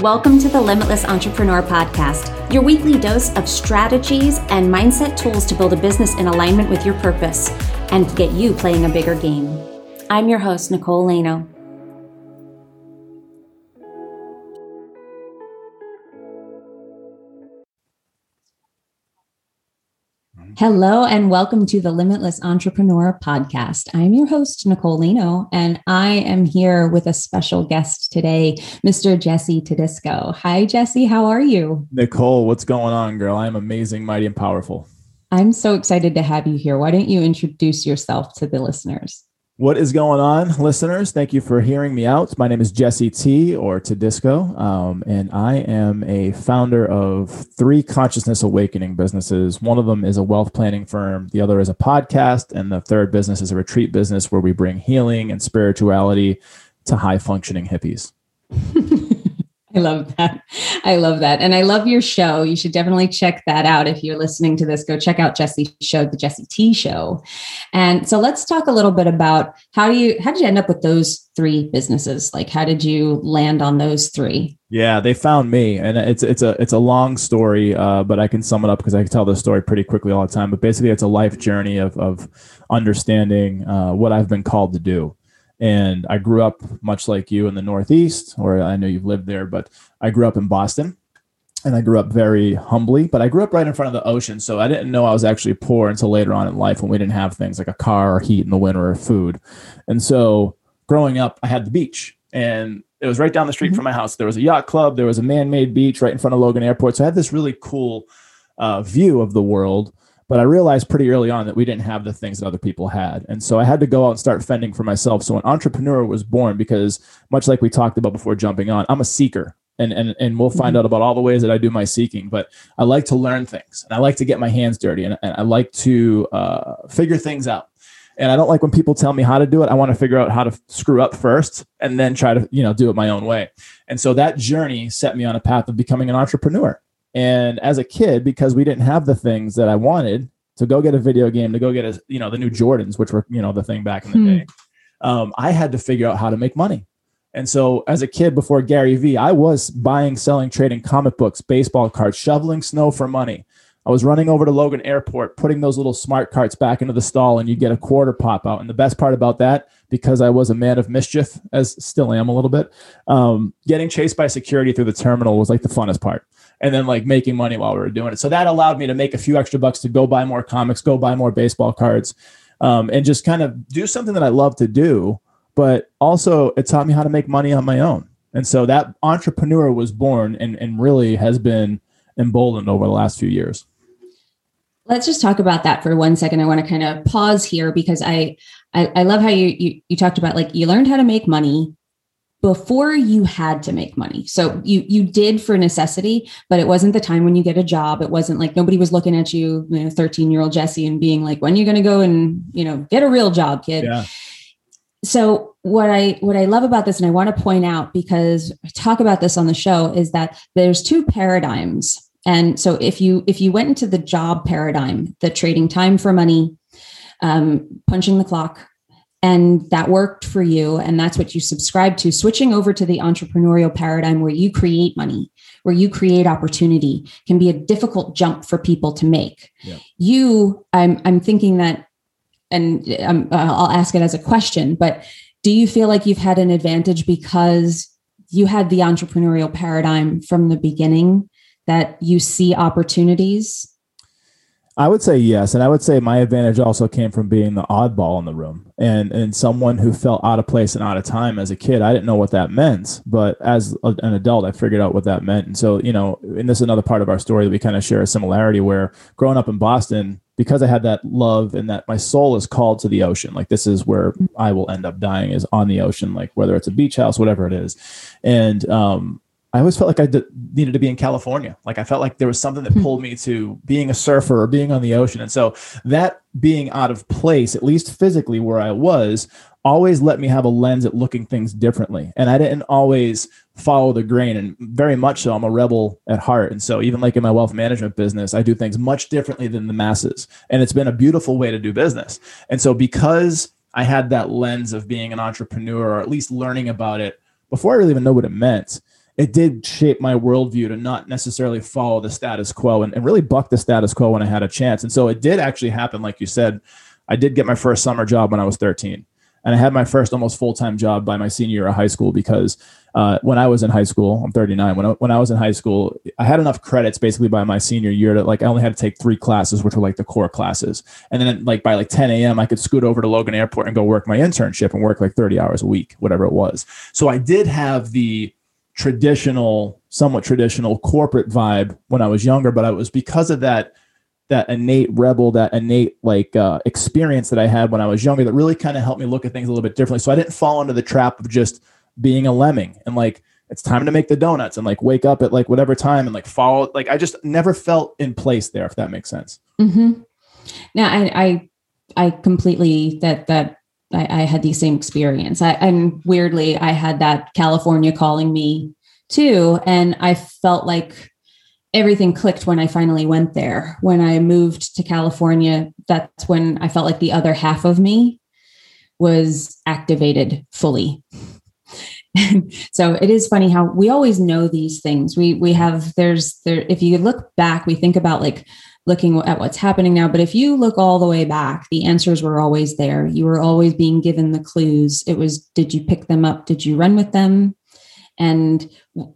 Welcome to the Limitless Entrepreneur Podcast, your weekly dose of strategies and mindset tools to build a business in alignment with your purpose and get you playing a bigger game. I'm your host, Nicole Laino. Hello, and welcome to the Limitless Entrepreneur Podcast. I'm your host, Nicole Laino, and I am here with a special guest today, Mr. Jesse Tedisco. Hi, Jesse. How are you? Nicole, what's going on, girl? I am amazing, mighty, and powerful. I'm so excited to have you here. Why don't you introduce yourself to the listeners? What is going on, listeners? Thank you for hearing me out. My name is Jesse T or Tedisco, um, and I am a founder of three consciousness awakening businesses. One of them is a wealth planning firm, the other is a podcast, and the third business is a retreat business where we bring healing and spirituality to high functioning hippies. I love that. I love that. And I love your show. You should definitely check that out. If you're listening to this, go check out Jesse's show, the Jesse T show. And so let's talk a little bit about how do you how did you end up with those three businesses? Like how did you land on those three? Yeah, they found me, and it's it's a it's a long story, uh, but I can sum it up because I can tell the story pretty quickly all the time. But basically, it's a life journey of of understanding uh, what I've been called to do. And I grew up much like you in the Northeast, or I know you've lived there, but I grew up in Boston and I grew up very humbly, but I grew up right in front of the ocean. So I didn't know I was actually poor until later on in life when we didn't have things like a car or heat in the winter or food. And so growing up, I had the beach and it was right down the street mm-hmm. from my house. There was a yacht club, there was a man made beach right in front of Logan Airport. So I had this really cool uh, view of the world. But I realized pretty early on that we didn't have the things that other people had. And so I had to go out and start fending for myself. So an entrepreneur was born because, much like we talked about before jumping on, I'm a seeker. And, and, and we'll find mm-hmm. out about all the ways that I do my seeking. But I like to learn things and I like to get my hands dirty and, and I like to uh, figure things out and I don't like when people tell me how to do it. I want to figure out how to screw up first and then try to, you know, do it my own way. And so that journey set me on a path of becoming an entrepreneur. And as a kid, because we didn't have the things that I wanted to go get a video game, to go get a, you know, the new Jordans, which were, you know, the thing back in the hmm. day, um, I had to figure out how to make money. And so as a kid before Gary Vee, I was buying, selling, trading comic books, baseball cards, shoveling snow for money. I was running over to Logan Airport, putting those little smart carts back into the stall, and you get a quarter pop out. And the best part about that, because I was a man of mischief, as still am a little bit, um, getting chased by security through the terminal was like the funnest part and then like making money while we were doing it. So that allowed me to make a few extra bucks to go buy more comics, go buy more baseball cards, um, and just kind of do something that I love to do. But also, it taught me how to make money on my own. And so that entrepreneur was born and, and really has been emboldened over the last few years. Let's just talk about that for one second. I want to kind of pause here because I, I, I love how you, you you talked about like you learned how to make money before you had to make money. So you you did for necessity, but it wasn't the time when you get a job. It wasn't like nobody was looking at you, you know, 13 year old Jesse and being like, when are you going to go and, you know, get a real job, kid. Yeah. So what I what I love about this, and I want to point out because I talk about this on the show, is that there's two paradigms. And so if you if you went into the job paradigm, the trading time for money, um, punching the clock, and that worked for you and that's what you subscribe to. Switching over to the entrepreneurial paradigm where you create money where you create opportunity can be a difficult jump for people to make. Yeah. you i'm i'm thinking that and um, i'll ask it as a question but do you feel like you've had an advantage because you had the entrepreneurial paradigm from the beginning that you see opportunities I would say yes, and I would say my advantage also came from being the oddball in the room and and someone who felt out of place and out of time as a kid. I didn't know what that meant, but as a, an adult, I figured out what that meant. And so, you know, and this is another part of our story that we kind of share a similarity where growing up in Boston, because I had that love and that my soul is called to the ocean. Like this is where I will end up dying is on the ocean, like whether it's a beach house, whatever it is. And um, I always felt like I d- needed to be in California. Like I felt like there was something that hmm. pulled me to being a surfer or being on the ocean. And so that being out of place, at least physically where I was, always let me have a lens at looking things differently. And I didn't always follow the grain. And very much so, I'm a rebel at heart. And so even like in my wealth management business, I do things much differently than the masses. And it's been a beautiful way to do business. And so because I had that lens of being an entrepreneur or at least learning about it before I really even know what it meant it did shape my worldview to not necessarily follow the status quo and, and really buck the status quo when I had a chance. And so it did actually happen, like you said. I did get my first summer job when I was 13 and I had my first almost full time job by my senior year of high school because uh, when I was in high school, I'm 39. When I, when I was in high school, I had enough credits basically by my senior year that like I only had to take three classes, which were like the core classes, and then like by like 10 a.m. I could scoot over to Logan Airport and go work my internship and work like 30 hours a week, whatever it was. So I did have the traditional, somewhat traditional corporate vibe when I was younger, but I was because of that that innate rebel, that innate like uh, experience that I had when I was younger that really kind of helped me look at things a little bit differently. So I didn't fall into the trap of just being a lemming and like it's time to make the donuts and like wake up at like whatever time and like follow. Like I just never felt in place there, if that makes sense. Mm-hmm. Now I, I I completely that that I, I had the same experience. I, and weirdly, I had that California calling me too, and I felt like everything clicked when I finally went there. When I moved to California, that's when I felt like the other half of me was activated fully. so it is funny how we always know these things. We we have there's there if you look back, we think about like looking at what's happening now, but if you look all the way back, the answers were always there. You were always being given the clues. It was did you pick them up? Did you run with them? And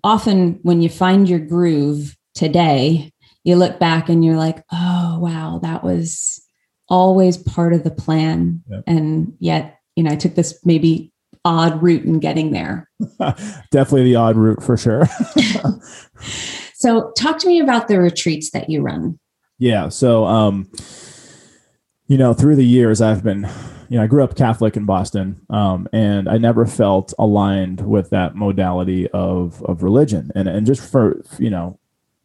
often when you find your groove, today, you look back and you're like, oh, wow, that was always part of the plan. Yep. And yet, you know, I took this maybe odd route in getting there. Definitely the odd route for sure. so, talk to me about the retreats that you run. Yeah. So, um, you know, through the years, I've been, you know, I grew up Catholic in Boston, um, and I never felt aligned with that modality of of religion. And and just for you know,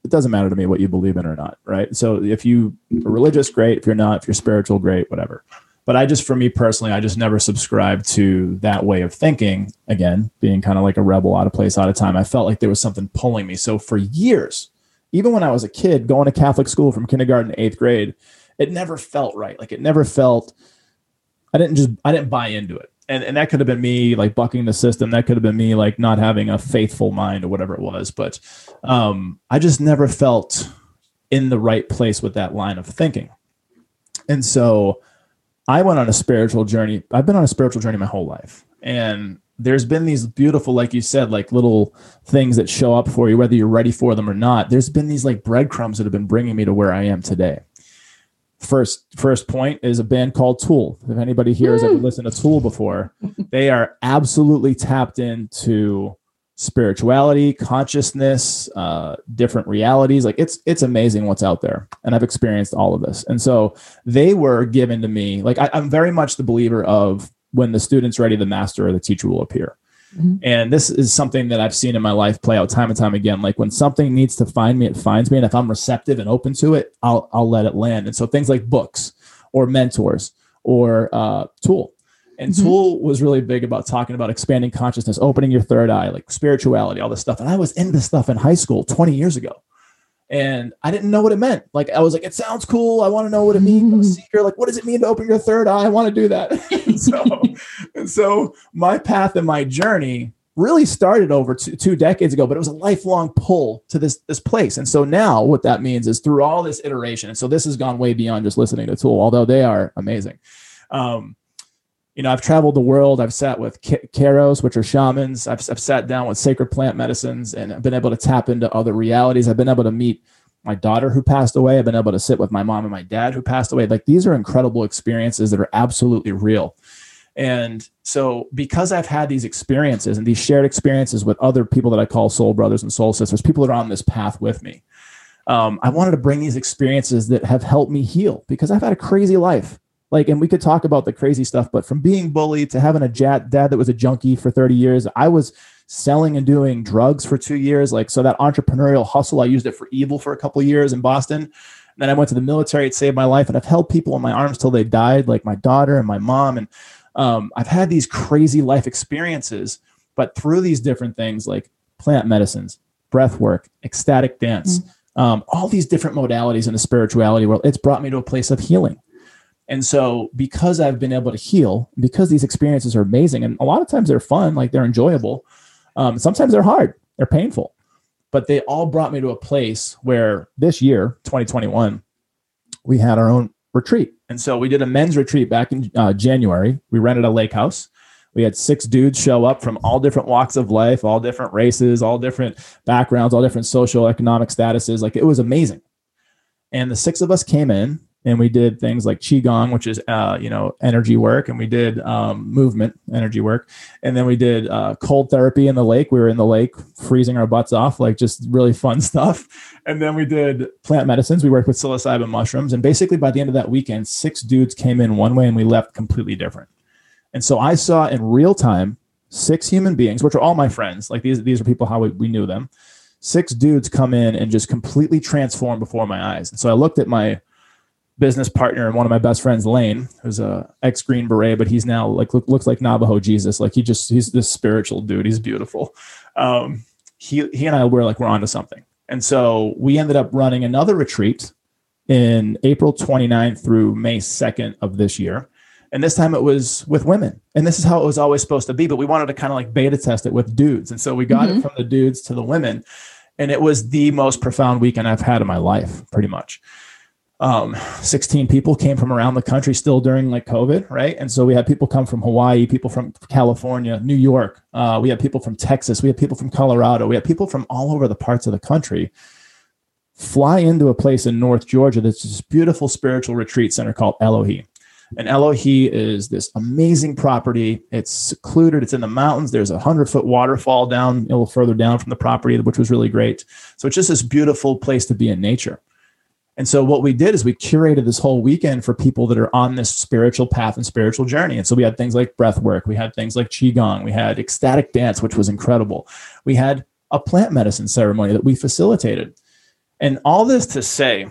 it doesn't matter to me what you believe in or not, right? So if you are religious, great. If you're not, if you're spiritual, great, whatever. But I just, for me personally, I just never subscribed to that way of thinking. Again, being kind of like a rebel, out of place, out of time. I felt like there was something pulling me. So for years, even when I was a kid, going to Catholic school from kindergarten to eighth grade, it never felt right. Like it never felt. I didn't just, I didn't buy into it and, and that could have been me like bucking the system. That could have been me like not having a faithful mind or whatever it was. But um, I just never felt in the right place with that line of thinking. And so I went on a spiritual journey. I've been on a spiritual journey my whole life. And there's been these beautiful, like you said, like little things that show up for you, whether you're ready for them or not. There's been these like breadcrumbs that have been bringing me to where I am today first first point is a band called Tool. If anybody here has ever hmm. listened to Tool before, they are absolutely tapped into spirituality, consciousness, uh, different realities. Like it's it's amazing what's out there, and I've experienced all of this. And so they were given to me. Like I, I'm very much the believer of when the student's ready, the master or the teacher will appear. Mm-hmm. And this is something that I've seen in my life play out time and time again. Like when something needs to find me, it finds me. And if I'm receptive and open to it, I'll I'll let it land. And so things like books or mentors or uh, Tool. And mm-hmm. Tool was really big about talking about expanding consciousness, opening your third eye, like spirituality, all this stuff. And I was into stuff in high school 20 years ago and I didn't know what it meant. Like I was like, it sounds cool. I want to know what it means. I'm a seeker. Like, what does it mean to open your third eye? I want to do that. and so, and so my path and my journey really started over two, two decades ago, but it was a lifelong pull to this this place. And so now, what that means is through all this iteration. And so this has gone way beyond just listening to Tool, although they are amazing. Um, you know, I've traveled the world. I've sat with Q'eros, which are shamans. I've, I've sat down with sacred plant medicines and I've been able to tap into other realities. I've been able to meet my daughter who passed away. I've been able to sit with my mom and my dad who passed away. Like these are incredible experiences that are absolutely real. And so, because I've had these experiences and these shared experiences with other people that I call soul brothers and soul sisters, people that are on this path with me, um, I wanted to bring these experiences that have helped me heal because I've had a crazy life like and we could talk about the crazy stuff but from being bullied to having a dad that was a junkie for 30 years i was selling and doing drugs for two years. Like so that entrepreneurial hustle i used it for evil for a couple years in boston. And then i went to the military. It saved my life. And i've held people in my arms till they died like my daughter and my mom. And um, i've had these crazy life experiences but through these different things like plant medicines breath work ecstatic dance mm-hmm. um, all these different modalities in the spirituality world it's brought me to a place of healing and so, because I've been able to heal, because these experiences are amazing, and a lot of times they're fun, like they're enjoyable. Um, sometimes they're hard. they're painful, but they all brought me to a place where this year, 2021, we had our own retreat. And so we did a men's retreat back in uh, January. We rented a lake house. We had six dudes show up from all different walks of life, all different races, all different backgrounds, all different social economic statuses. Like it was amazing. And the six of us came in and we did things like qigong which is uh, you know energy work. And we did um, movement energy work. And then we did uh, cold therapy in the lake. We were in the lake freezing our butts off like just really fun stuff. And then we did plant medicines. We worked with psilocybin mushrooms. And basically by the end of that weekend six dudes came in one way and we left completely different. And so i saw in real time six human beings which are all my friends. Like these these are people how we, we knew them. Six dudes come in and just completely transform before my eyes. And so i looked at my business partner and one of my best friends, Lane, who's a ex Green Beret, but he's now like look, looks like Navajo Jesus. Like he just he's this spiritual dude. He's beautiful. Um, he he and I were like we're onto something, and so we ended up running another retreat in April 29th through May 2nd of this year. And this time it was with women. And this is how it was always supposed to be. But we wanted to kind of like beta test it with dudes. And so we got mm-hmm. it from the dudes to the women. And it was the most profound weekend I've had in my life, pretty much um, 16 people came from around the country still during like COVID, right? And so we had people come from Hawaii, people from California, New York. Uh, we had people from Texas. We had people from Colorado. We had people from all over the parts of the country fly into a place in North Georgia that's this beautiful spiritual retreat center called Elohi. And Elohi is this amazing property. It's secluded. It's in the mountains. There's a hundred foot waterfall down a little further down from the property, which was really great. So it's just this beautiful place to be in nature. And so what we did is we curated this whole weekend for people that are on this spiritual path and spiritual journey. And so we had things like breath work, we had things like qigong, we had ecstatic dance, which was incredible. We had a plant medicine ceremony that we facilitated. And all this to say,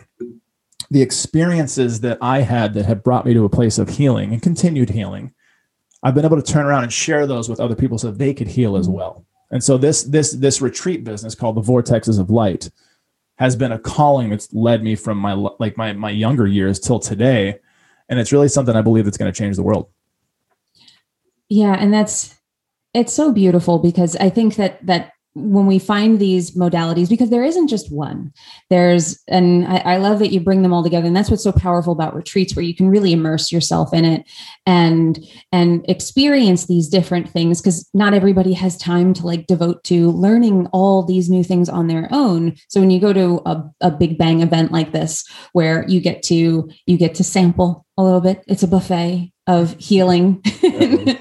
the experiences that I had that have brought me to a place of healing and continued healing, I've been able to turn around and share those with other people so they could heal as well. And so this this this retreat business called the Vortexes of Light has been a calling that's led me from my like my my younger years till today. And it's really something i believe that's going to change the world. Yeah and that's it's so beautiful because i think that that when we find these modalities because there isn't just one. There's and I, I, love that you bring them all together and that's what's so powerful about retreats where you can really immerse yourself in it and and experience these different things because not everybody has time to like devote to learning all these new things on their own. So when you go to a, a big bang event like this where you get to you get to sample a little bit. It's a buffet of healing.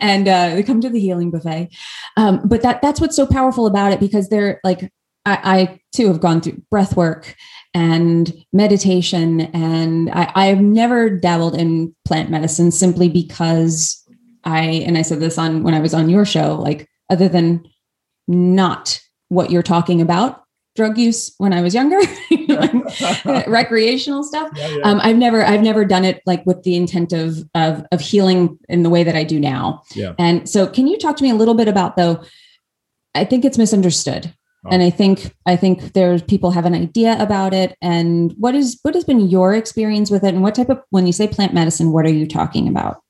And uh, they come to the healing buffet. Um, but that that's what's so powerful about it because they're like I, I too have gone through breath work and meditation and I, i've never dabbled in plant medicine simply because i and i said this on when i was on your show like other than not what you're talking about drug use when I was younger, recreational stuff. Yeah, yeah. Um, I've never, I've never done it like with the intent of, of, of healing in the way that I do now. Yeah. And so can you talk to me a little bit about though, I think it's misunderstood. Oh. And I think, I think there's people have an idea about it and what is, what has been your experience with it? And what type of, when you say plant medicine, what are you talking about?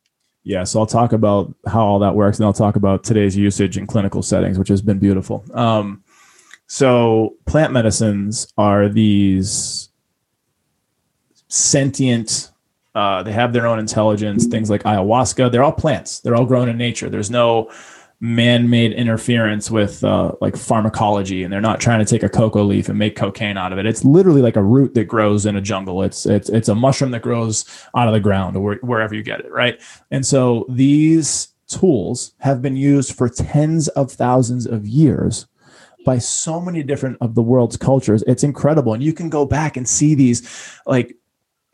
Yeah, so I'll talk about how all that works, and I'll talk about today's usage in clinical settings, which has been beautiful. Um, so plant medicines are these sentient. Uh, they have their own intelligence. Things like ayahuasca, they're all plants. They're all grown in nature. There's no man-made interference with uh, like pharmacology, and they're not trying to take a cocoa leaf and make cocaine out of it. It's literally like a root that grows in a jungle. It's it's it's a mushroom that grows out of the ground or wherever you get it, right? And so these tools have been used for tens of thousands of years by so many different of the world's cultures. It's incredible. And you can go back and see these like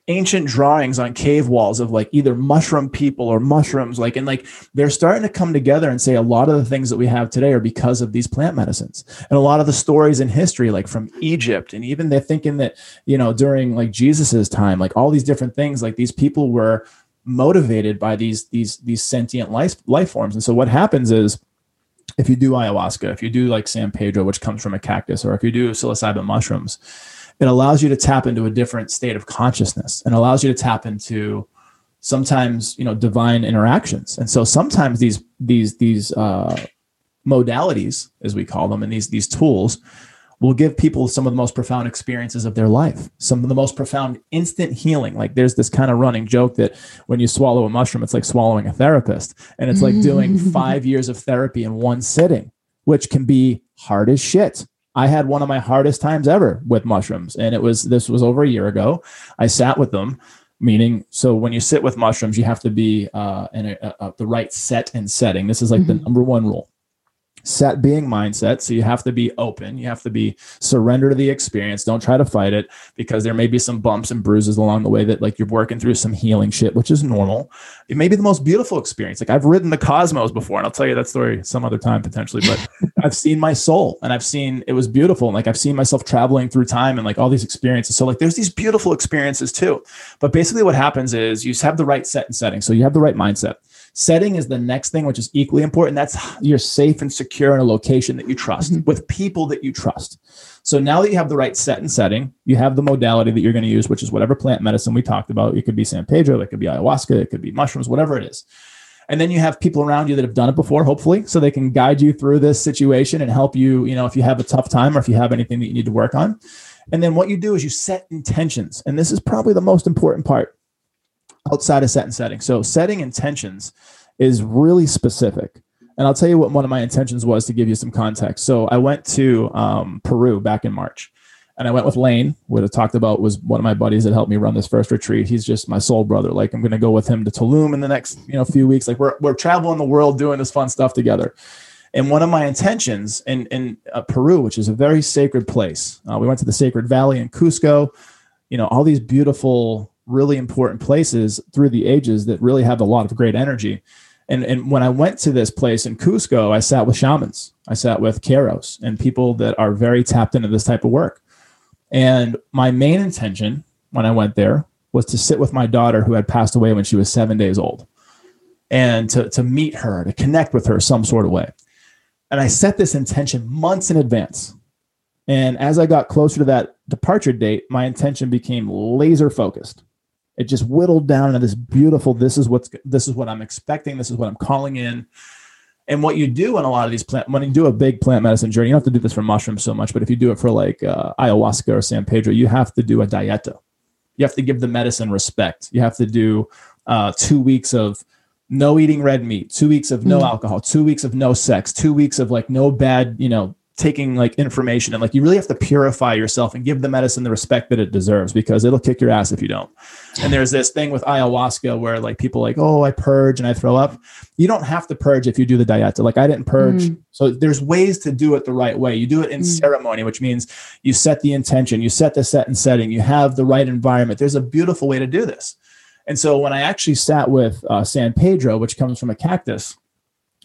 ancient drawings on cave walls of like either mushroom people or mushrooms like and like they're starting to come together and say a lot of the things that we have today are because of these plant medicines and a lot of the stories in history like from egypt and even they're thinking that you know during like jesus's time like all these different things like these people were motivated by these these these sentient life life forms and so what happens is if you do ayahuasca, if you do like San Pedro, which comes from a cactus, or if you do psilocybin mushrooms, it allows you to tap into a different state of consciousness and allows you to tap into sometimes you know divine interactions. And so sometimes these these these uh modalities, as we call them, and these these tools will give people some of the most profound experiences of their life, some of the most profound instant healing. Like there's this kind of running joke that when you swallow a mushroom, it's like swallowing a therapist. And it's like doing five years of therapy in one sitting, which can be hard as shit. I had one of my hardest times ever with mushrooms. And it was, this was over a year ago. I sat with them meaning so when you sit with mushrooms you have to be uh, in a, a, the right set and setting this is like mm-hmm. the number one rule set being mindset. So you have to be open. You have to be surrender to the experience. Don't try to fight it because there may be some bumps and bruises along the way that like you're working through some healing shit, which is normal. It may be the most beautiful experience. Like I've ridden the cosmos before, and I'll tell you that story some other time potentially, but I've seen my soul and I've seen it was beautiful. And like I've seen myself traveling through time and like all these experiences. So like there's these beautiful experiences too. But basically what happens is you have the right set and setting. So you have the right mindset Setting is the next thing, which is equally important. That's you're safe and secure in a location that you trust mm-hmm. with people that you trust. So now that you have the right set and setting, you have the modality that you're going to use, which is whatever plant medicine we talked about. It could be San Pedro, it could be ayahuasca, it could be mushrooms, whatever it is. And then you have people around you that have done it before, hopefully, so they can guide you through this situation and help you, you know, if you have a tough time or if you have anything that you need to work on. And then what you do is you set intentions. And this is probably the most important part outside of set and setting. So setting intentions is really specific. And I'll tell you what one of my intentions was to give you some context. So I went to um, Peru back in March, and I went with Lane. What I talked about was one of my buddies that helped me run this first retreat. He's just my soul brother. Like I'm going to go with him to Tulum in the next you know few weeks. Like we're we're traveling the world doing this fun stuff together. And one of my intentions in in uh, Peru, which is a very sacred place, uh, we went to the Sacred Valley in Cusco. You know all these beautiful really important places through the ages that really have a lot of great energy. And, and when I went to this place in Cusco, I sat with shamans, I sat with Q'eros and people that are very tapped into this type of work. And my main intention when I went there was to sit with my daughter who had passed away when she was seven days old and to, to meet her, to connect with her some sort of way. And I set this intention months in advance. And as I got closer to that departure date, my intention became laser focused it just whittled down into this beautiful this is what's this is what i'm expecting this is what i'm calling in. And what you do in a lot of these plant when you do a big plant medicine journey you don't have to do this for mushrooms so much but if you do it for like uh, ayahuasca or san pedro you have to do a dieta you have to give the medicine respect. You have to do uh, two weeks of no eating red meat two weeks of no mm. alcohol two weeks of no sex two weeks of like no bad you know taking like information and like you really have to purify yourself and give the medicine the respect that it deserves because it'll kick your ass if you don't. And there's this thing with ayahuasca where like people like, oh, I purge and I throw up. You don't have to purge if you do the dieta. Like I didn't purge. Mm. So there's ways to do it the right way. You do it in mm. ceremony, which means you set the intention, you set the set and setting, you have the right environment. There's a beautiful way to do this. And so when I actually sat with uh, San Pedro, which comes from a cactus,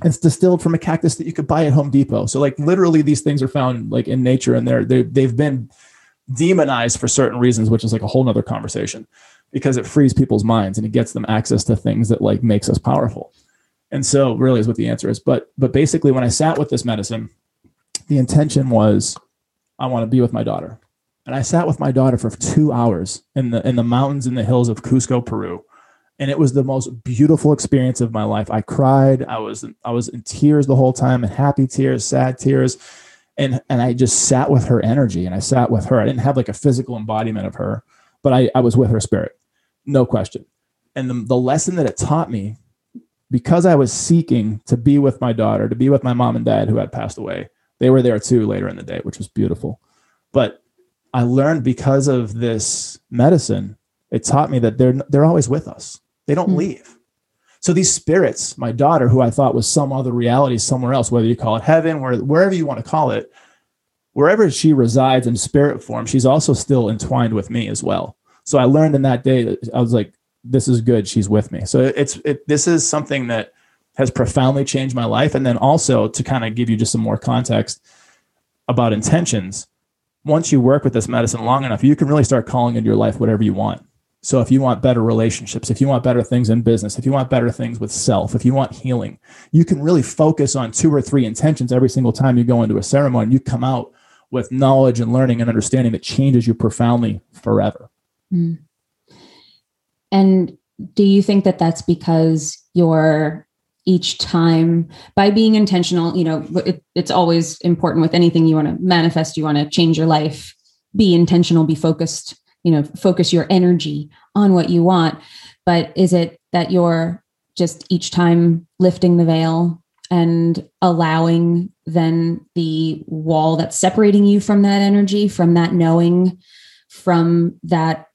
it's distilled from a cactus that you could buy at Home Depot. So like literally these things are found like in nature and they're, they they've been demonized for certain reasons, which is like a whole nother conversation because it frees people's minds and it gets them access to things that like makes us powerful. And so really is what the answer is. But but basically when I sat with this medicine, the intention was I want to be with my daughter. And I sat with my daughter for two hours in the in the mountains in the hills of Cusco, Peru and it was the most beautiful experience of my life. I cried. I was I was in tears the whole time, and happy tears, sad tears, and and I just sat with her energy, and I sat with her. I didn't have like a physical embodiment of her, but I I was with her spirit, no question. And the, the lesson that it taught me, because I was seeking to be with my daughter, to be with my mom and dad who had passed away, they were there too later in the day, which was beautiful. But I learned because of this medicine, it taught me that they're they're always with us they don't mm. leave. So these spirits, my daughter, who I thought was some other reality somewhere else, whether you call it heaven, where, wherever you want to call it, wherever she resides in spirit form, she's also still entwined with me as well. So I learned in that day that I was like, this is good. She's with me. So it's it, this is something that has profoundly changed my life. And then also to kind of give you just some more context about intentions. Once you work with this medicine long enough, you can really start calling into your life whatever you want. So if you want better relationships, if you want better things in business, if you want better things with self, if you want healing, you can really focus on two or three intentions every single time you go into a ceremony. You come out with knowledge and learning and understanding that changes you profoundly forever. Mm. And do you think that that's because you're each time by being intentional you know it, it's always important with anything you want to manifest you want to change your life be intentional be focused you know focus your energy on what you want. But is it that you're just each time lifting the veil and allowing then the wall that's separating you from that energy from that knowing from that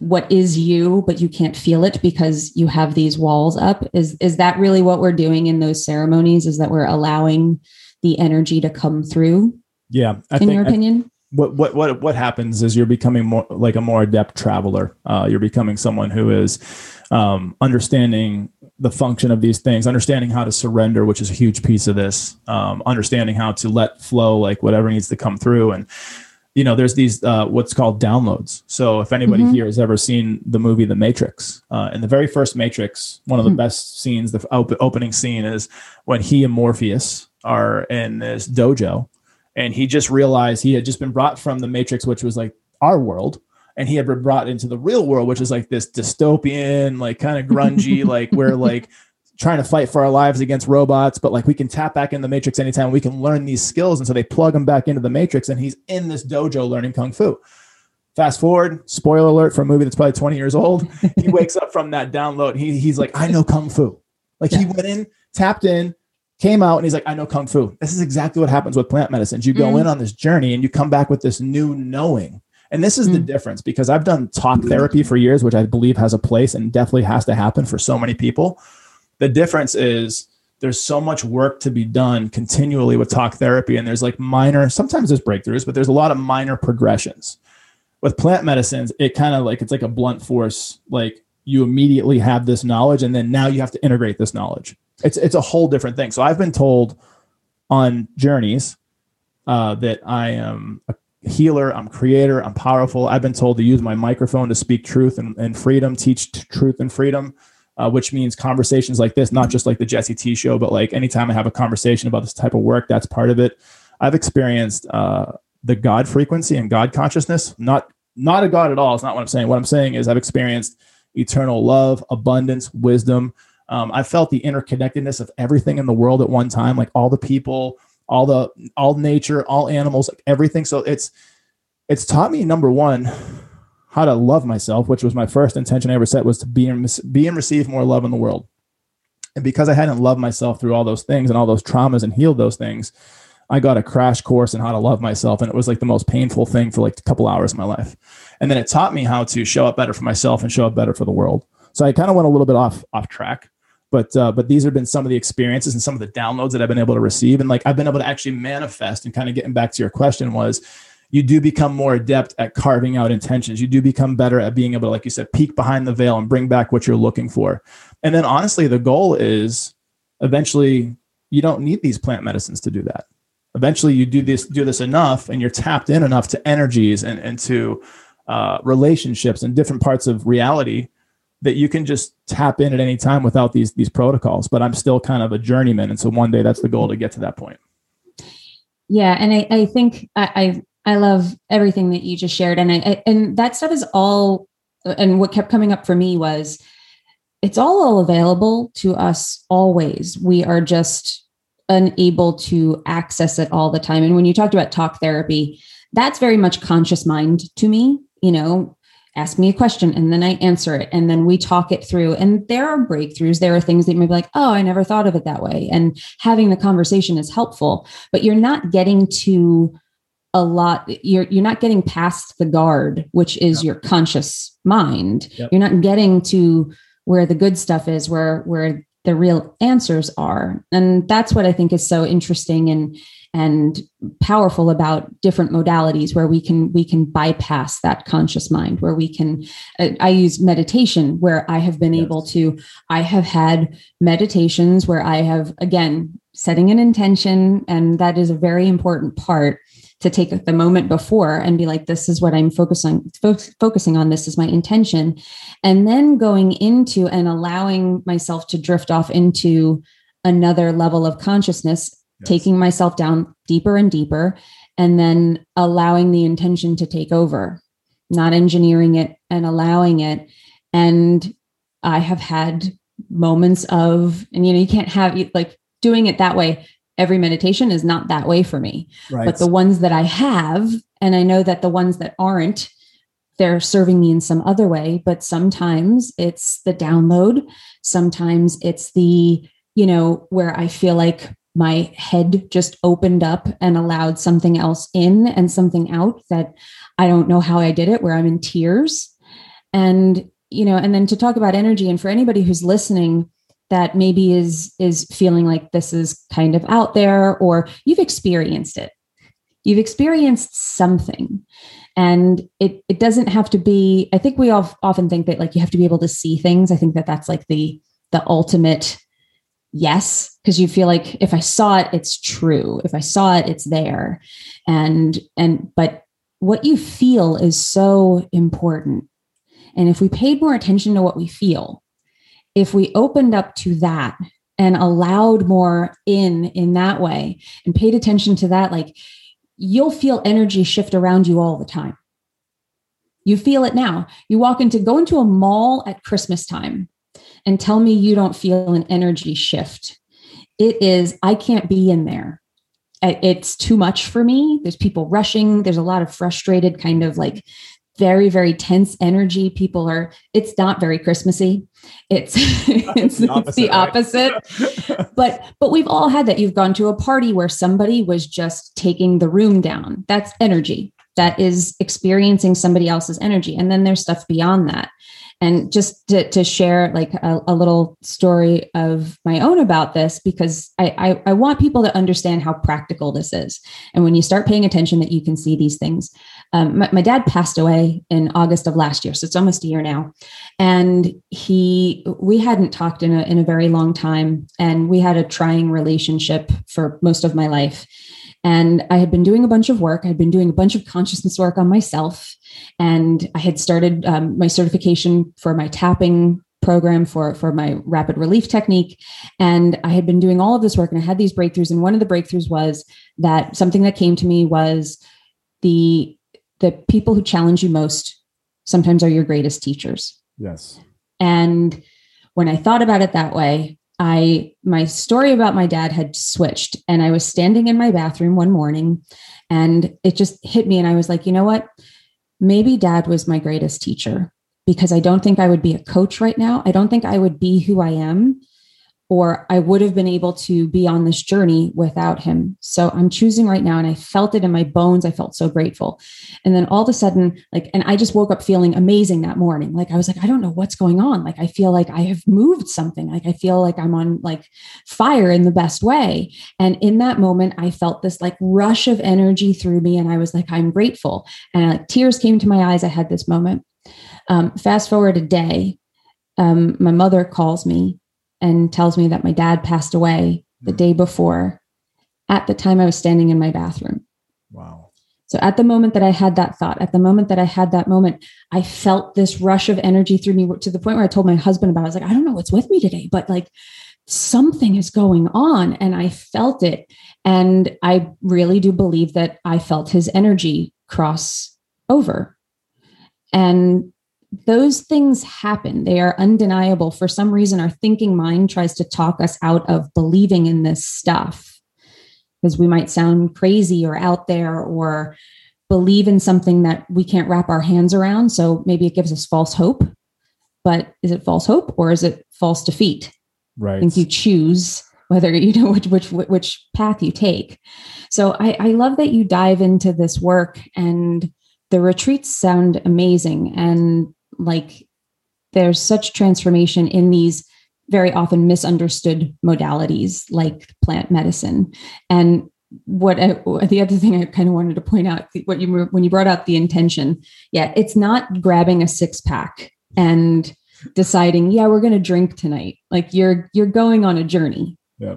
what is you but you can't feel it because you have these walls up? Is is that really what we're doing in those ceremonies is that we're allowing the energy to come through? Yeah I in think, your opinion what what what what happens is you're becoming more like a more adept traveler uh, you're becoming someone who is um, understanding the function of these things understanding how to surrender which is a huge piece of this um, understanding how to let flow like whatever needs to come through and you know, there's these uh, what's called downloads. So if anybody mm-hmm. here has ever seen the movie The Matrix, uh, in the very first Matrix, one of the mm-hmm. best scenes, the op- opening scene is when he and Morpheus are in this dojo, and he just realized he had just been brought from the Matrix, which was like our world, and he had been brought into the real world, which is like this dystopian, like kind of grungy, like we're like trying to fight for our lives against robots, but like we can tap back in the matrix anytime we can learn these skills. And so they plug him back into the matrix and he's in this dojo learning Kung Fu. Fast forward, spoiler alert for a movie that's probably 20 years old. He wakes up from that download. He, he's like, I know Kung Fu. Like yeah. he went in, tapped in, came out, and he's like, I know Kung Fu. This is exactly what happens with plant medicines. You go mm. in on this journey and you come back with this new knowing. And this is mm. the difference because I've done talk therapy for years, which I believe has a place and definitely has to happen for so many people. The difference is there's so much work to be done continually with talk therapy. And there's like minor, sometimes there's breakthroughs, but there's a lot of minor progressions. With plant medicines, it kind of like it's like a blunt force, like you immediately have this knowledge and then now you have to integrate this knowledge. It's it's a whole different thing. So I've been told on journeys uh, that I am a healer, I'm creator, I'm powerful. I've been told to use my microphone to speak truth and, and freedom, teach t- truth and freedom uh, which means conversations like this, not just like the Jesse T show, but like anytime I have a conversation about this type of work, that's part of it. I've experienced uh, the God frequency and God consciousness, not not a God at all. It's not what I'm saying. What I'm saying is I've experienced eternal love, abundance, wisdom. Um, I felt the interconnectedness of everything in the world at one time, like all the people, all the all nature, all animals, like everything. So it's it's taught me number one how to love myself, which was my first intention I ever set was to be and, be and receive more love in the world. And because I hadn't loved myself through all those things and all those traumas and healed those things, I got a crash course in how to love myself. And it was like the most painful thing for like a couple hours of my life. And then it taught me how to show up better for myself and show up better for the world. So I kind of went a little bit off off track. But uh, but these have been some of the experiences and some of the downloads that I've been able to receive. And like I've been able to actually manifest and kind of getting back to your question was you do become more adept at carving out intentions. You do become better at being able to, like you said, peek behind the veil and bring back what you're looking for. And then honestly, the goal is eventually you don't need these plant medicines to do that. Eventually you do this, do this enough and you're tapped in enough to energies and, and to uh, relationships and different parts of reality that you can just tap in at any time without these these protocols. But I'm still kind of a journeyman. And so one day that's the goal to get to that point. Yeah. And I, I think I, I love everything that you just shared, and I, and that stuff is all. And what kept coming up for me was, it's all available to us always. We are just unable to access it all the time. And when you talked about talk therapy, that's very much conscious mind to me. You know, ask me a question and then I answer it and then we talk it through. And there are breakthroughs. There are things that you may be like, oh, I never thought of it that way. And having the conversation is helpful, but you're not getting to a lot you're you're not getting past the guard which is your conscious mind yep. you're not getting to where the good stuff is where where the real answers are and that's what i think is so interesting and and powerful about different modalities where we can we can bypass that conscious mind where we can uh, i use meditation where i have been yes. able to i have had meditations where i have again setting an intention and that is a very important part to take the moment before and be like this is what i'm focusing fo- focusing on this is my intention and then going into and allowing myself to drift off into another level of consciousness yes. taking myself down deeper and deeper and then allowing the intention to take over not engineering it and allowing it. And i have had moments of and you know you can't have like doing it that way. Every meditation is not that way for me. Right. but the ones that i have and i know that the ones that aren't they're serving me in some other way. But sometimes it's the download. Sometimes it's the you know where i feel like my head just opened up and allowed something else in and something out that i don't know how i did it where i'm in tears. And you know and then to talk about energy and for anybody who's listening that maybe is is feeling like this is kind of out there or you've experienced it. You've experienced something. And it it doesn't have to be i think we all often think that like you have to be able to see things. I think that that's like the the ultimate yes because you feel like if i saw it it's true. If i saw it it's there. And and but what you feel is so important. And if we paid more attention to what we feel if we opened up to that and allowed more in in that way and paid attention to that like you'll feel energy shift around you all the time. You feel it now. You walk into go into a mall at christmas time and tell me you don't feel an energy shift. It is i can't be in there. It's too much for me. There's people rushing. There's a lot of frustrated kind of like very very tense energy. People are it's not very christmassy. It's it's, the opposite, the opposite. but but we've all had that. You've gone to a party where somebody was just taking the room down. That's energy that is experiencing somebody else's energy. And then there's stuff beyond that. And just to, to share like a, a, little story of my own about this because I, I, I want people to understand how practical this is. And when you start paying attention that you can see these things um, my, my dad passed away in august of last year so it's almost a year now. And he we hadn't talked in a, in a very long time. And we had a trying relationship for most of my life and I had been doing a bunch of work. I'd been doing a bunch of consciousness work on myself. And I had started um, my certification for my tapping program for, for my rapid relief technique. And I had been doing all of this work and I had these breakthroughs. And one of the breakthroughs was that something that came to me was the the people who challenge you most sometimes are your greatest teachers. Yes. And when I thought about it that way, I my story about my dad had switched and I was standing in my bathroom one morning and it just hit me and I was like, "You know what? Maybe dad was my greatest teacher because I don't think I would be a coach right now. I don't think I would be who I am or I would have been able to be on this journey without him. So I'm choosing right now. And I felt it in my bones. I felt so grateful. And then all of a sudden, like, and I just woke up feeling amazing that morning. Like, I was like, I don't know what's going on. Like, I feel like I have moved something. Like, I feel like I'm on like fire in the best way. And in that moment, I felt this like rush of energy through me. And I was like, I'm grateful. And like tears came to my eyes. I had this moment. Um, fast forward a day, um, my mother calls me and tells me that my dad passed away the hmm. day before at the time I was standing in my bathroom. Wow. So at the moment that I had that thought, at the moment that I had that moment, I felt this rush of energy through me to the point where I told my husband about it. I was like, I don't know what's with me today, but like something is going on. And I felt it. And I really do believe that I felt his energy cross over. And those things happen. They are undeniable. For some reason, our thinking mind tries to talk us out of believing in this stuff because we might sound crazy or out there or believe in something that we can't wrap our hands around. So maybe it gives us false hope. But is it false hope or is it false defeat? Right. I think you choose whether you know which which which path you take. So I, I love that you dive into this work and the retreats sound amazing and like there's such transformation in these very often misunderstood modalities like plant medicine. And what I, the other thing I kind of wanted to point out what you when you brought out the intention yeah it's not grabbing a six pack and deciding yeah we're going to drink tonight. Like you're you're going on a journey yeah,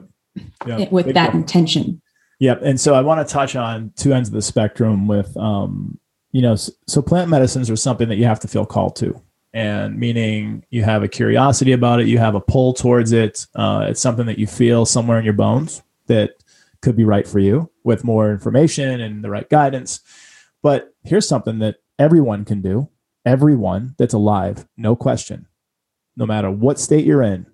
yeah. with Big that intention. Yep and so I want to touch on two ends of the spectrum with um you know, so plant medicines are something that you have to feel called to, and meaning you have a curiosity about it, you have a pull towards it. Uh, it's something that you feel somewhere in your bones that could be right for you with more information and the right guidance. But here's something that everyone can do. Everyone that's alive, no question, no matter what state you're in,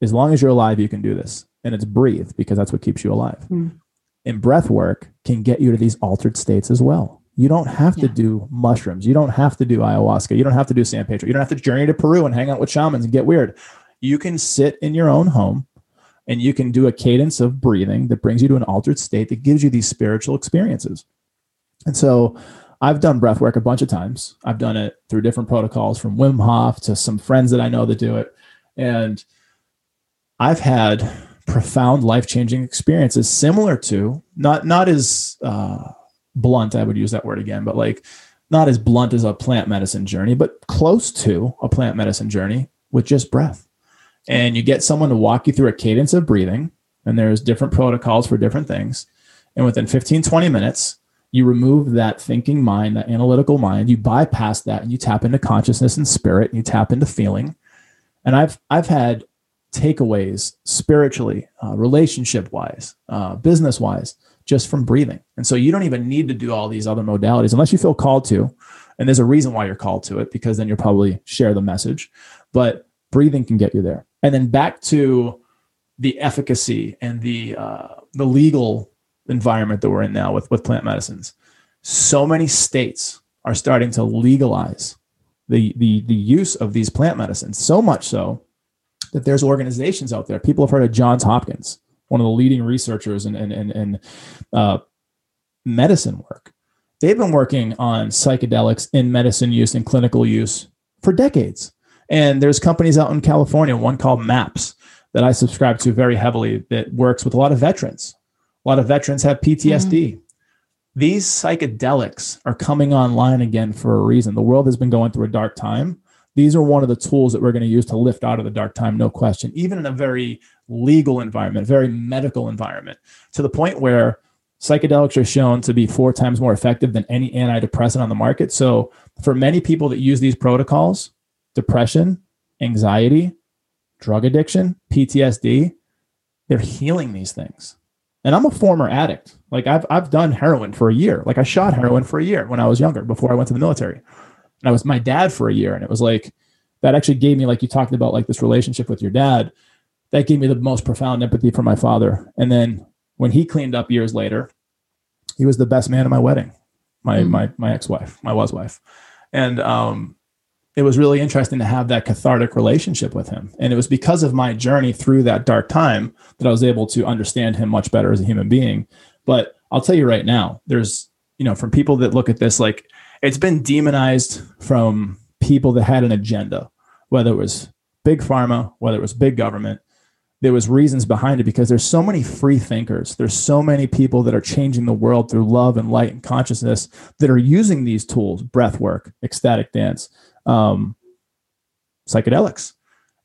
as long as you're alive, you can do this. And it's breathe because that's what keeps you alive. Mm. And breath work can get you to these altered states as well. You don't have yeah. to do mushrooms. You don't have to do ayahuasca. You don't have to do San Pedro. You don't have to journey to Peru and hang out with shamans and get weird. You can sit in your own home and you can do a cadence of breathing that brings you to an altered state that gives you these spiritual experiences. And so I've done breath work a bunch of times. I've done it through different protocols from Wim Hof to some friends that I know that do it. And I've had profound life-changing experiences similar to not not as uh, blunt i would use that word again but like not as blunt as a plant medicine journey but close to a plant medicine journey with just breath. And you get someone to walk you through a cadence of breathing and there's different protocols for different things. And within 15 20 minutes you remove that thinking mind that analytical mind you bypass that and you tap into consciousness and spirit and you tap into feeling. And i've i've had takeaways spiritually, uh, relationship wise, uh, business wise, just from breathing. And so you don't even need to do all these other modalities unless you feel called to. And there's a reason why you're called to it because then you'll probably share the message. But breathing can get you there. And then back to the efficacy and the uh, the legal environment that we're in now with with plant medicines. So many states are starting to legalize the the the use of these plant medicines. So much so that there's organizations out there. People have heard of Johns Hopkins, one of the leading researchers in, in, in, in uh, medicine work. They've been working on psychedelics in medicine use and clinical use for decades. And there's companies out in California, one called MAPS, that I subscribe to very heavily that works with a lot of veterans. A lot of veterans have PTSD. Mm-hmm. These psychedelics are coming online again for a reason. The world has been going through a dark time these are one of the tools that we're going to use to lift out of the dark time, no question, even in a very legal environment, very medical environment, to the point where psychedelics are shown to be four times more effective than any antidepressant on the market. So, for many people that use these protocols, depression, anxiety, drug addiction, PTSD, they're healing these things. And I'm a former addict. Like I've I've done heroin for a year. Like I shot heroin for a year when I was younger before I went to the military and I was my dad for a year. And it was like, that actually gave me, like you talked about, like this relationship with your dad, that gave me the most profound empathy for my father. And then when he cleaned up years later, he was the best man at my wedding, my, mm my, my ex-wife, my was wife. And, um, it was really interesting to have that cathartic relationship with him. And it was because of my journey through that dark time that I was able to understand him much better as a human being. But I'll tell you right now, there's, you know, from people that look at this like it's been demonized from people that had an agenda, whether it was big pharma, whether it was big government. There was reasons behind it because there's so many free thinkers. There's so many people that are changing the world through love and light and consciousness that are using these tools, breath work, ecstatic dance, um, psychedelics.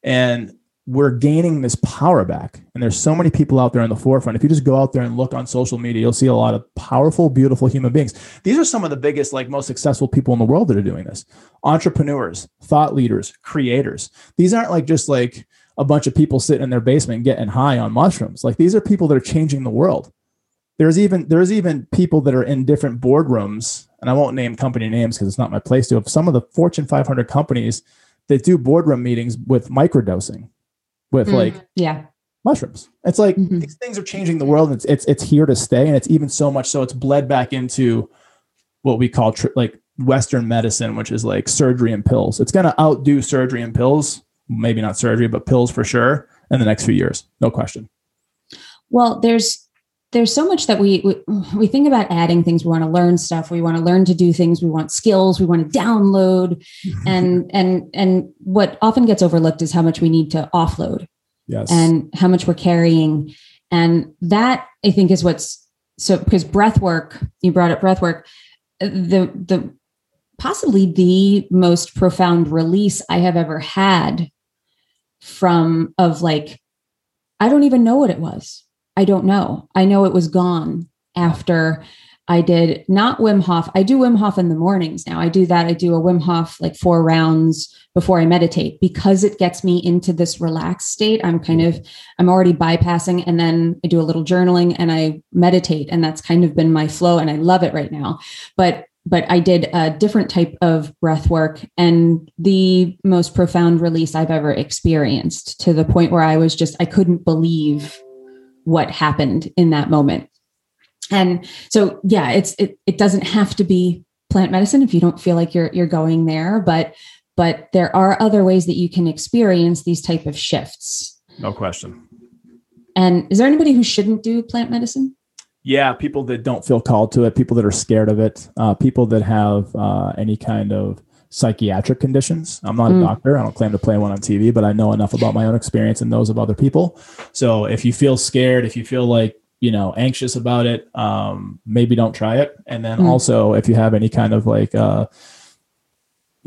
And we're gaining this power back. And there's so many people out there in the forefront. If you just go out there and look on social media, you'll see a lot of powerful, beautiful human beings. These are some of the biggest, like most successful people in the world that are doing this. Entrepreneurs, thought leaders, creators. These aren't like just like a bunch of people sitting in their basement getting high on mushrooms. Like these are people that are changing the world. There's even there's even people that are in different boardrooms, and I won't name company names because it's not my place to. Of some of the Fortune 500 companies that do boardroom meetings with microdosing with mm, like yeah mushrooms. It's like mm-hmm. these things are changing the world. it's it's it's here to stay, and it's even so much so it's bled back into what we call tr- like Western medicine, which is like surgery and pills. It's going to outdo surgery and pills, maybe not surgery, but pills for sure in the next few years, no question. Well, there's there's so much that we, we, we think about adding things. We want to learn stuff. We want to learn to do things. We want skills. We want to download. And and and what often gets overlooked is how much we need to offload yes. and how much we're carrying. And that i think is what's so because breath work you brought up breath work the the possibly the most profound release i have ever had from of like i don't even know what it was I don't know. I know it was gone after I did not Wim Hof. I do Wim Hof in the mornings now. I do that. I do a Wim Hof like four rounds before I meditate because it gets me into this relaxed state. I'm kind of, I'm already bypassing and then I do a little journaling and I meditate. And that's kind of been my flow and I love it right now. But but I did a different type of breath work and the most profound release I've ever experienced to the point where I was just, I couldn't believe what happened in that moment. And so, yeah, it's, it, it doesn't have to be plant medicine if you don't feel like you're, you're going there, but, but there are other ways that you can experience these type of shifts. No question. And is there anybody who shouldn't do plant medicine? Yeah, people that don't feel called to it, people that are scared of it, uh, people that have uh, any kind of psychiatric conditions. I'm not mm. a doctor. I don't claim to play one on TV, but I know enough about my own experience and those of other people. So if you feel scared, if you feel like you know anxious about it, um, maybe don't try it. And then mm. also, if you have any kind of like uh,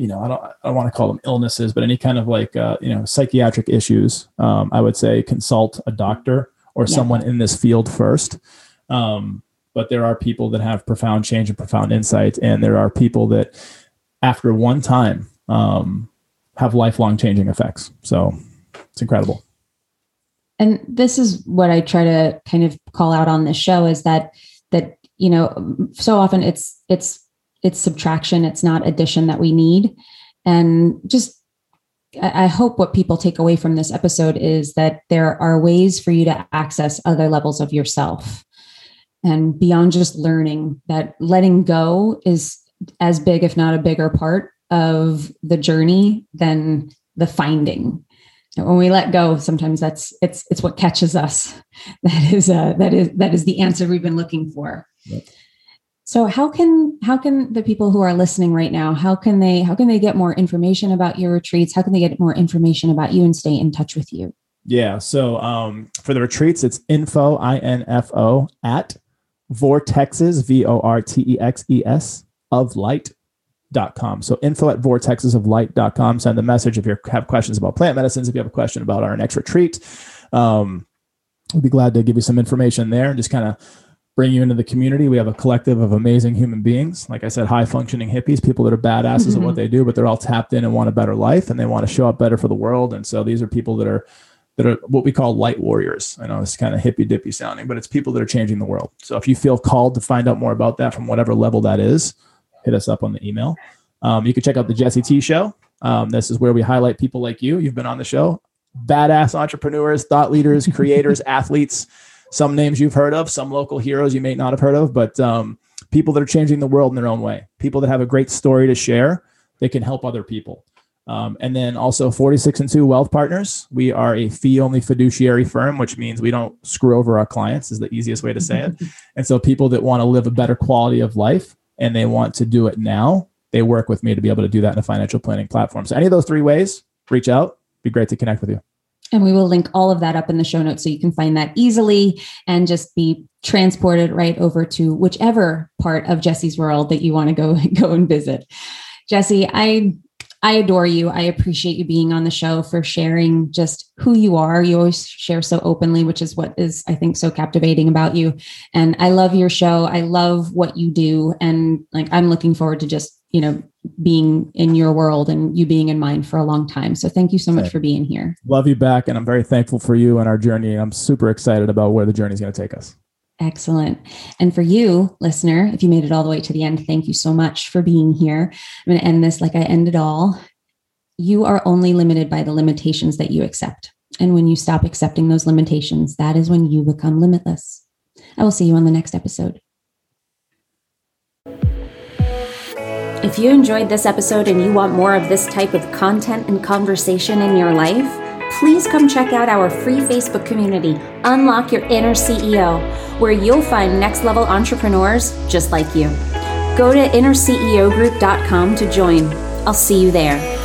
you know, I don't, I don't want to call them illnesses, but any kind of like, uh, you know, psychiatric issues, um, I would say consult a doctor or yeah. someone in this field first. Um, but there are people that have profound change and profound insight, and there are people that, after one time, um, have lifelong changing effects. So it's incredible. And this is what I try to kind of call out on this show is that that you know so often it's it's it's subtraction it's not addition that we need and just I hope what people take away from this episode is that there are ways for you to access other levels of yourself and beyond just learning that letting go is as big if not a bigger part of the journey than the finding. When we let go sometimes that's it's it's what catches us. That is uh that is that is the answer we've been looking for. Yep. so how can how can the people who are listening right now how can they how can they get more information about your retreats? How can they get more information about you and stay in touch with you? Yeah so um for the retreats it's info i-n-f-o at vortexes, V O R T E X E S, of light.com. So info at vortexesoflight.com. Send a message if you have questions about plant medicines, if you have a question about our next retreat. Um, we'd be glad to give you some information there and just kind of bring you into the community. We have a collective of amazing human beings. Like I said, high functioning hippies, people that are badasses mm-hmm. at what they do, but they're all tapped in and want a better life and they want to show up better for the world. And so these are people that are that are what we call light warriors. I know it's kind of hippy dippy sounding, but it's people that are changing the world. So if you feel called to find out more about that from whatever level that is, hit us up on the email. Um, you can check out the Jesse T Show. Um, this is where we highlight people like you. You've been on the show, badass entrepreneurs, thought leaders, creators, athletes. Some names you've heard of, some local heroes you may not have heard of, but um, people that are changing the world in their own way. People that have a great story to share. They can help other people. Um, and then also 46 and 2 Wealth Partners. We are a fee only fiduciary firm, which means we don't screw over our clients, is the easiest way to say it. and so people that want to live a better quality of life and they mm-hmm. want to do it now, they work with me to be able to do that in a financial planning platform. So any of those three ways, reach out. Be great to connect with you. And we will link all of that up in the show notes so you can find that easily and just be transported right over to whichever part of Jesse's world that you want to go go and visit. Jesse, I I adore you. I appreciate you being on the show for sharing just who you are. You always share so openly, which is what is, I think, so captivating about you. And I love your show. I love what you do. And like, I'm looking forward to just, you know, being in your world and you being in mine for a long time. So thank you so much for being here. Love you back. And I'm very thankful for you and our journey. I'm super excited about where the journey is going to take us. Excellent. And for you, listener, if you made it all the way to the end, thank you so much for being here. I'm going to end this like I ended all. You are only limited by the limitations that you accept. And when you stop accepting those limitations, that is when you become limitless. I will see you on the next episode. If you enjoyed this episode and you want more of this type of content and conversation in your life, please come check out our free Facebook community, Unlock Your Inner CEO, where you'll find next level entrepreneurs just like you. Go to innerceogroup.com to join. I'll see you there.